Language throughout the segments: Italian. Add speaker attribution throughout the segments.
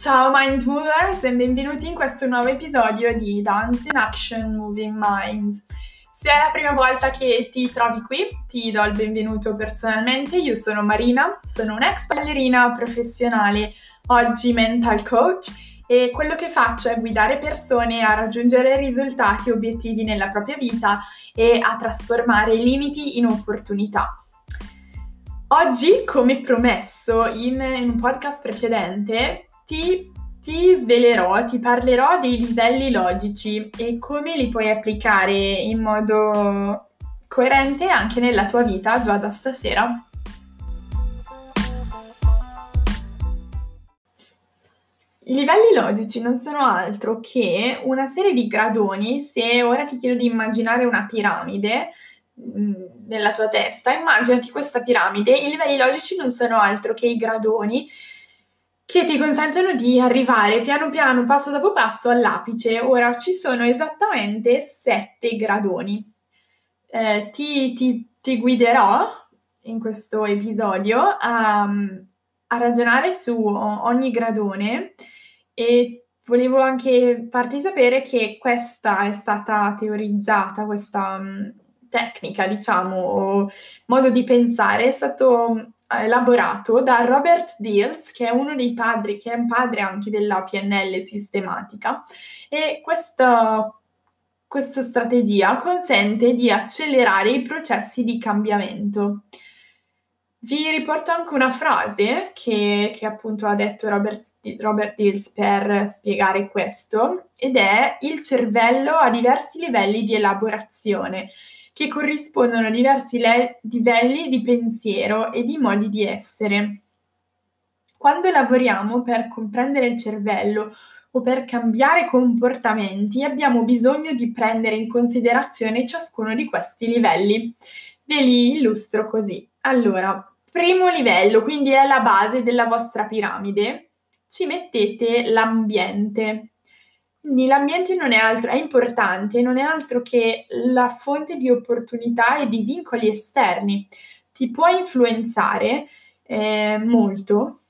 Speaker 1: Ciao Mind Movers e benvenuti in questo nuovo episodio di Dance in Action Moving Minds. Se è la prima volta che ti trovi qui, ti do il benvenuto personalmente. Io sono Marina, sono un'ex ballerina professionale, oggi mental coach e quello che faccio è guidare persone a raggiungere risultati e obiettivi nella propria vita e a trasformare limiti in opportunità. Oggi, come promesso in un podcast precedente, ti, ti svelerò, ti parlerò dei livelli logici e come li puoi applicare in modo coerente anche nella tua vita già da stasera. I livelli logici non sono altro che una serie di gradoni, se ora ti chiedo di immaginare una piramide mm, nella tua testa, immaginati questa piramide, i livelli logici non sono altro che i gradoni che ti consentono di arrivare piano piano, passo dopo passo, all'apice. Ora ci sono esattamente sette gradoni. Eh, ti, ti, ti, guiderò in questo episodio a, a ragionare su ogni gradone e volevo anche farti sapere che questa è stata teorizzata, questa um, tecnica, diciamo, o modo di pensare è stato elaborato da Robert Diels, che è uno dei padri, che è un padre anche della PNL sistematica, e questa, questa strategia consente di accelerare i processi di cambiamento. Vi riporto anche una frase che, che appunto ha detto Robert, Robert Dills per spiegare questo, ed è il cervello ha diversi livelli di elaborazione che corrispondono a diversi le- livelli di pensiero e di modi di essere. Quando lavoriamo per comprendere il cervello o per cambiare comportamenti, abbiamo bisogno di prendere in considerazione ciascuno di questi livelli. Ve li illustro così. Allora, primo livello, quindi è la base della vostra piramide, ci mettete l'ambiente. L'ambiente non è altro, è importante, non è altro che la fonte di opportunità e di vincoli esterni. Ti può influenzare eh, molto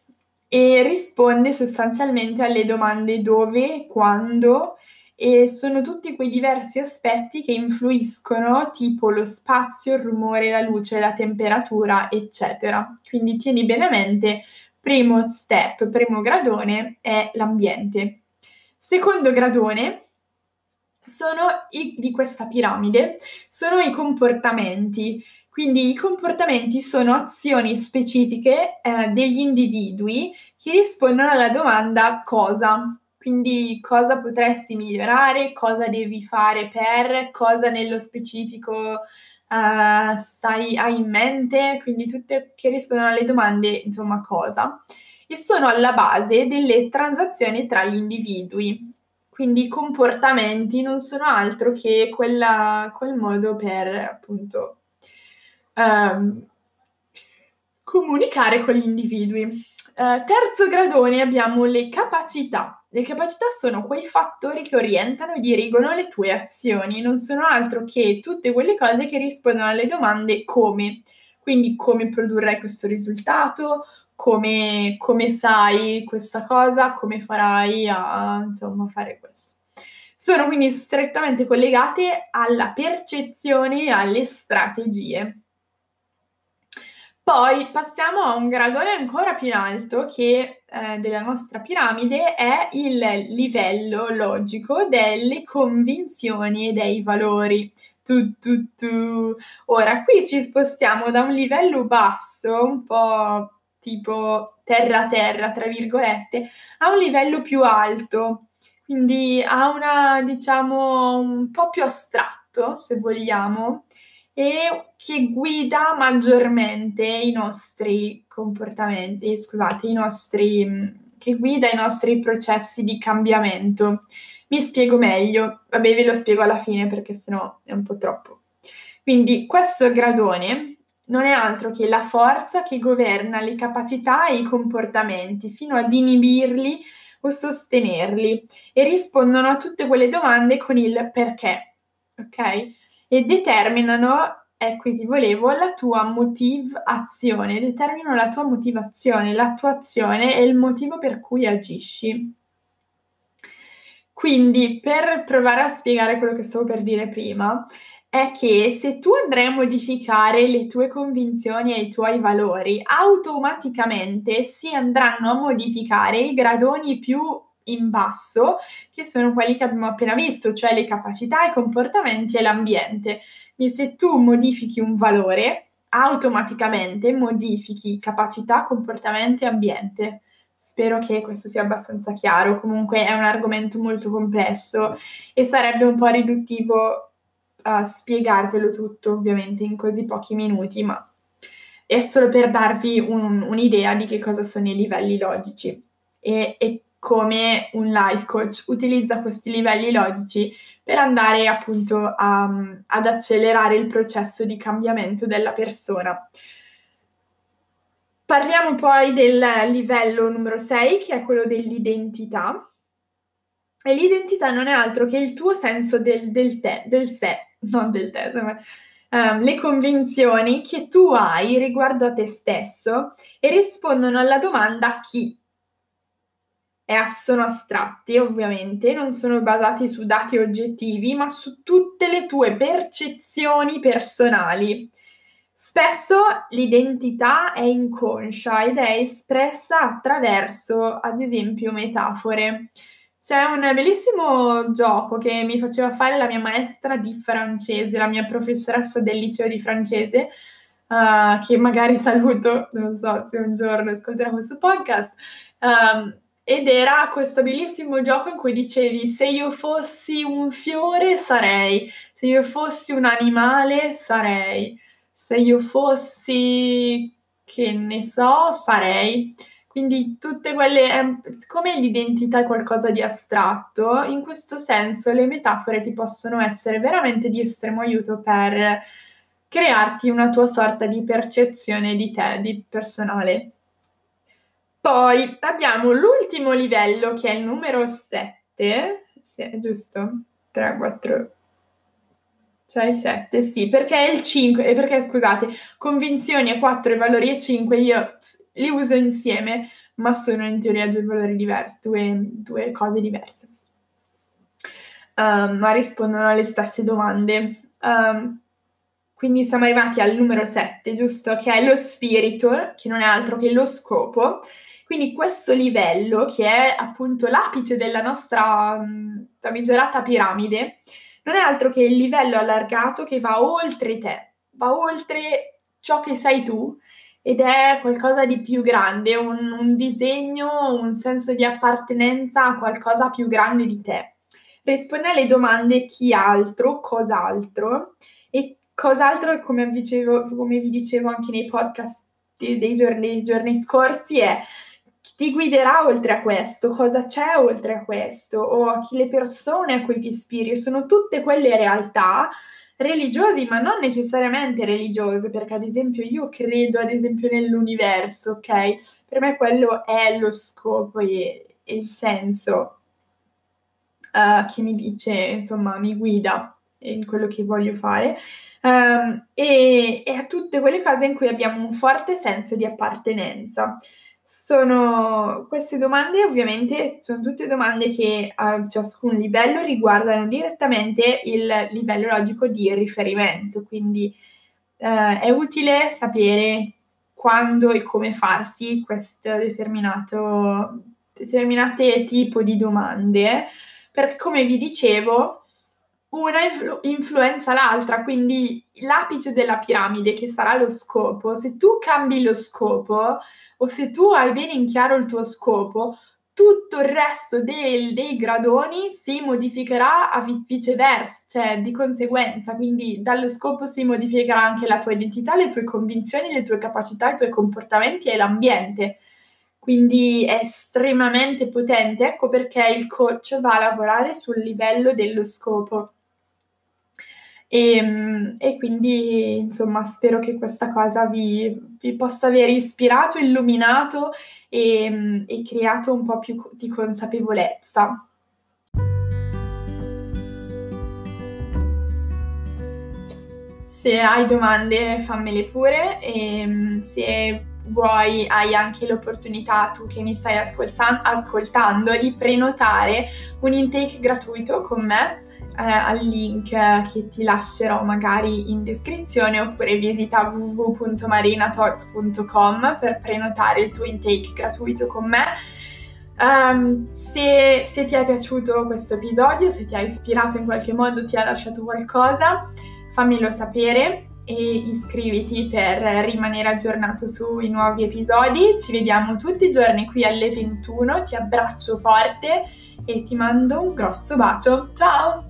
Speaker 1: e risponde sostanzialmente alle domande dove, quando e sono tutti quei diversi aspetti che influiscono, tipo lo spazio, il rumore, la luce, la temperatura, eccetera. Quindi tieni bene a mente, primo step, primo gradone è l'ambiente. Secondo gradone sono i, di questa piramide sono i comportamenti. Quindi i comportamenti sono azioni specifiche eh, degli individui che rispondono alla domanda cosa. Quindi cosa potresti migliorare, cosa devi fare per, cosa nello specifico uh, sai, hai in mente, quindi tutte che rispondono alle domande, insomma, cosa e sono alla base delle transazioni tra gli individui. Quindi i comportamenti non sono altro che quella, quel modo per appunto um, comunicare con gli individui. Uh, terzo gradone abbiamo le capacità. Le capacità sono quei fattori che orientano e dirigono le tue azioni, non sono altro che tutte quelle cose che rispondono alle domande come. Quindi come produrrai questo risultato, come, come sai questa cosa, come farai a insomma, fare questo. Sono quindi strettamente collegate alla percezione e alle strategie. Poi passiamo a un gradone ancora più in alto che eh, della nostra piramide è il livello logico delle convinzioni e dei valori. Tu, tu, tu. Ora qui ci spostiamo da un livello basso, un po' tipo terra a terra, tra virgolette, a un livello più alto, quindi a una, diciamo, un po' più astratto, se vogliamo, e che guida maggiormente i nostri comportamenti, scusate, i nostri, che guida i nostri processi di cambiamento. Mi spiego meglio, vabbè ve lo spiego alla fine perché sennò è un po' troppo. Quindi questo gradone non è altro che la forza che governa le capacità e i comportamenti fino ad inibirli o sostenerli e rispondono a tutte quelle domande con il perché, ok? E determinano qui ti volevo, la tua motivazione, determinano la tua motivazione, la tua azione e il motivo per cui agisci. Quindi, per provare a spiegare quello che stavo per dire prima, è che se tu andrai a modificare le tue convinzioni e i tuoi valori, automaticamente si andranno a modificare i gradoni più in basso, che sono quelli che abbiamo appena visto, cioè le capacità, i comportamenti e l'ambiente. Quindi se tu modifichi un valore, automaticamente modifichi capacità, comportamenti e ambiente. Spero che questo sia abbastanza chiaro, comunque è un argomento molto complesso e sarebbe un po' riduttivo a spiegarvelo tutto ovviamente in così pochi minuti, ma è solo per darvi un, un'idea di che cosa sono i livelli logici e, e come un life coach utilizza questi livelli logici per andare appunto a, ad accelerare il processo di cambiamento della persona. Parliamo poi del livello numero 6, che è quello dell'identità. E l'identità non è altro che il tuo senso del, del te, del sé, non del te, ma um, le convinzioni che tu hai riguardo a te stesso e rispondono alla domanda chi. E sono astratti, ovviamente, non sono basati su dati oggettivi, ma su tutte le tue percezioni personali. Spesso l'identità è inconscia ed è espressa attraverso, ad esempio, metafore. C'è un bellissimo gioco che mi faceva fare la mia maestra di francese, la mia professoressa del liceo di francese, uh, che magari saluto, non so se un giorno ascolterà questo podcast. Um, ed era questo bellissimo gioco in cui dicevi se io fossi un fiore sarei, se io fossi un animale sarei, se io fossi che ne so sarei. Quindi tutte quelle, eh, siccome l'identità è qualcosa di astratto, in questo senso le metafore ti possono essere veramente di estremo aiuto per crearti una tua sorta di percezione di te, di personale. Poi abbiamo l'ultimo livello che è il numero 7, sì, giusto? 3, 4, 6, 7, sì, perché è il 5, perché scusate, convinzioni e 4 e valori e 5 io li uso insieme, ma sono in teoria due valori diversi, due, due cose diverse. Um, ma rispondono alle stesse domande. Um, quindi siamo arrivati al numero 7, giusto? Che è lo spirito, che non è altro che lo scopo. Quindi questo livello, che è appunto l'apice della nostra famigerata piramide, non è altro che il livello allargato che va oltre te, va oltre ciò che sei tu ed è qualcosa di più grande, un, un disegno, un senso di appartenenza a qualcosa più grande di te. Risponde alle domande chi altro, cos'altro e cos'altro, come, dicevo, come vi dicevo anche nei podcast dei, giorni, dei giorni scorsi, è chi ti guiderà oltre a questo, cosa c'è oltre a questo, o chi le persone a cui ti ispiri, sono tutte quelle realtà religiosi, ma non necessariamente religiose, perché ad esempio io credo ad esempio nell'universo, ok? Per me quello è lo scopo e, e il senso uh, che mi dice, insomma, mi guida in quello che voglio fare. Um, e, e a tutte quelle cose in cui abbiamo un forte senso di appartenenza. Sono queste domande, ovviamente, sono tutte domande che a ciascun livello riguardano direttamente il livello logico di riferimento, quindi eh, è utile sapere quando e come farsi questo determinato determinate tipo di domande, perché come vi dicevo, una influ- influenza l'altra, quindi l'apice della piramide che sarà lo scopo, se tu cambi lo scopo, o se tu hai bene in chiaro il tuo scopo, tutto il resto del, dei gradoni si modificherà a viceversa, cioè di conseguenza, quindi dallo scopo si modificherà anche la tua identità, le tue convinzioni, le tue capacità, i tuoi comportamenti e l'ambiente. Quindi è estremamente potente, ecco perché il coach va a lavorare sul livello dello scopo. E, ehm, e, quindi, insomma, spero che questa cosa vi, vi possa aver ispirato, illuminato e, e creato un po' più di consapevolezza. Se hai domande fammele pure e mm, se vuoi hai anche l'opportunità, tu che mi stai ascoltando, di prenotare un intake gratuito con me eh, al link che ti lascerò magari in descrizione oppure visita www.marinatalks.com per prenotare il tuo intake gratuito con me. Um, se, se ti è piaciuto questo episodio, se ti ha ispirato in qualche modo, ti ha lasciato qualcosa, fammelo sapere e iscriviti per rimanere aggiornato sui nuovi episodi. Ci vediamo tutti i giorni qui alle 21, ti abbraccio forte e ti mando un grosso bacio. Ciao!